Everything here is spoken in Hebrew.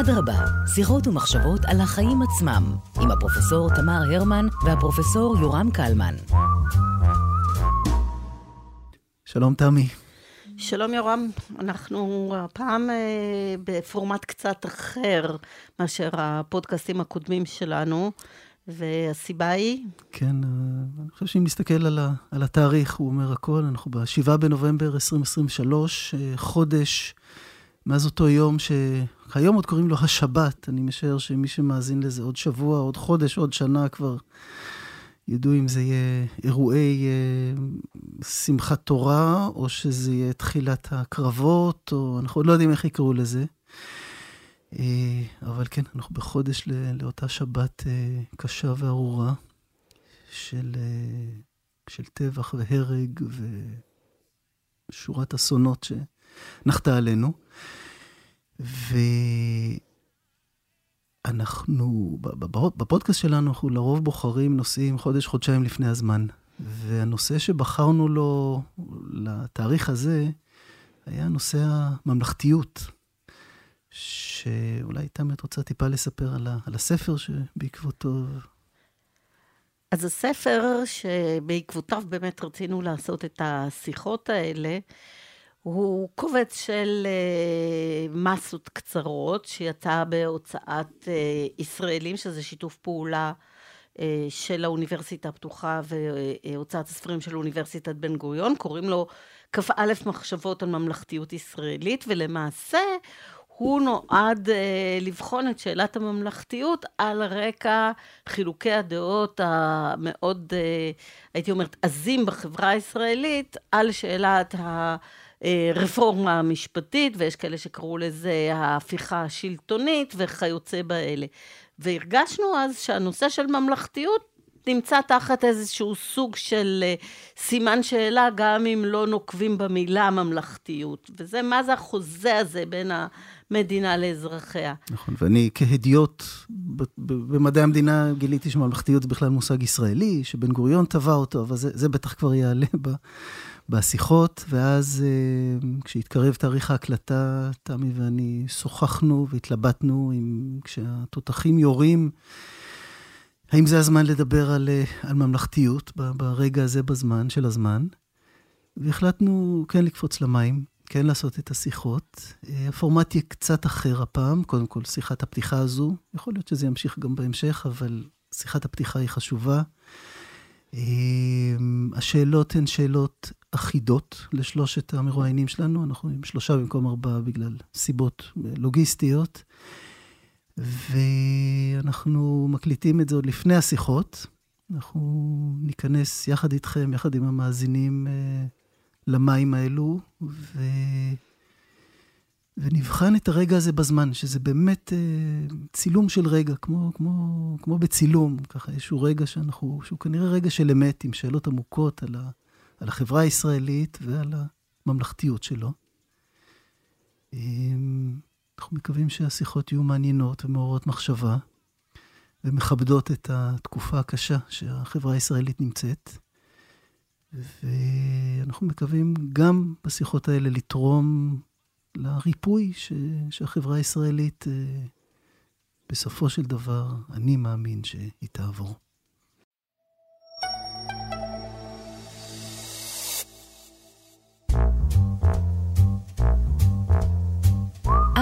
אדרבה, שיחות ומחשבות על החיים עצמם, עם הפרופסור תמר הרמן והפרופסור יורם קלמן. שלום תמי. שלום יורם, אנחנו הפעם אה, בפורמט קצת אחר מאשר הפודקאסטים הקודמים שלנו, והסיבה היא? כן, אה, אני חושב שאם נסתכל על, ה, על התאריך, הוא אומר הכל, אנחנו ב-7 בנובמבר 2023, אה, חודש מאז אותו יום שהיום עוד קוראים לו השבת, אני משער שמי שמאזין לזה עוד שבוע, עוד חודש, עוד שנה כבר ידעו אם זה יהיה אירועי אה, שמחת תורה, או שזה יהיה תחילת הקרבות, או אנחנו עוד לא יודעים איך יקראו לזה. אה, אבל כן, אנחנו בחודש לאותה שבת אה, קשה וארורה של, של טבח והרג ושורת אסונות שנחתה עלינו. ואנחנו, בפודקאסט שלנו, אנחנו לרוב בוחרים נושאים חודש, חודשיים לפני הזמן. והנושא שבחרנו לו לתאריך הזה, היה נושא הממלכתיות. שאולי תמי את רוצה טיפה לספר על, ה, על הספר שבעקבותו... אז הספר שבעקבותיו באמת רצינו לעשות את השיחות האלה, הוא קובץ של uh, מסות קצרות, שיצא בהוצאת uh, ישראלים, שזה שיתוף פעולה uh, של האוניברסיטה הפתוחה והוצאת הספרים של אוניברסיטת בן גוריון, קוראים לו כ"א מחשבות על ממלכתיות ישראלית, ולמעשה הוא נועד uh, לבחון את שאלת הממלכתיות על רקע חילוקי הדעות המאוד, uh, הייתי אומרת, עזים בחברה הישראלית, על שאלת ה... רפורמה משפטית, ויש כאלה שקראו לזה ההפיכה השלטונית וכיוצא באלה. והרגשנו אז שהנושא של ממלכתיות נמצא תחת איזשהו סוג של uh, סימן שאלה, גם אם לא נוקבים במילה ממלכתיות. וזה, מה זה החוזה הזה בין המדינה לאזרחיה? נכון, ואני כהדיוט במדעי המדינה גיליתי שממלכתיות זה בכלל מושג ישראלי, שבן גוריון טבע אותו, אבל זה, זה בטח כבר יעלה. בשיחות, ואז אה, כשהתקרב תאריך ההקלטה, תמי ואני שוחחנו והתלבטנו עם, כשהתותחים יורים, האם זה הזמן לדבר על, אה, על ממלכתיות ברגע הזה בזמן, של הזמן, והחלטנו כן לקפוץ למים, כן לעשות את השיחות. אה, הפורמט יהיה קצת אחר הפעם, קודם כל שיחת הפתיחה הזו, יכול להיות שזה ימשיך גם בהמשך, אבל שיחת הפתיחה היא חשובה. השאלות הן שאלות אחידות לשלושת המרואיינים שלנו, אנחנו עם שלושה במקום ארבעה בגלל סיבות לוגיסטיות, ואנחנו מקליטים את זה עוד לפני השיחות. אנחנו ניכנס יחד איתכם, יחד עם המאזינים, אה, למים האלו, ו... ונבחן את הרגע הזה בזמן, שזה באמת אה, צילום של רגע, כמו, כמו, כמו בצילום, ככה איזשהו רגע שאנחנו, שהוא כנראה רגע של אמת, עם שאלות עמוקות על, ה, על החברה הישראלית ועל הממלכתיות שלו. אמ, אנחנו מקווים שהשיחות יהיו מעניינות ומעוררות מחשבה, ומכבדות את התקופה הקשה שהחברה הישראלית נמצאת. ואנחנו מקווים גם בשיחות האלה לתרום לריפוי ש, שהחברה הישראלית, אה, בסופו של דבר, אני מאמין שהיא תעבור.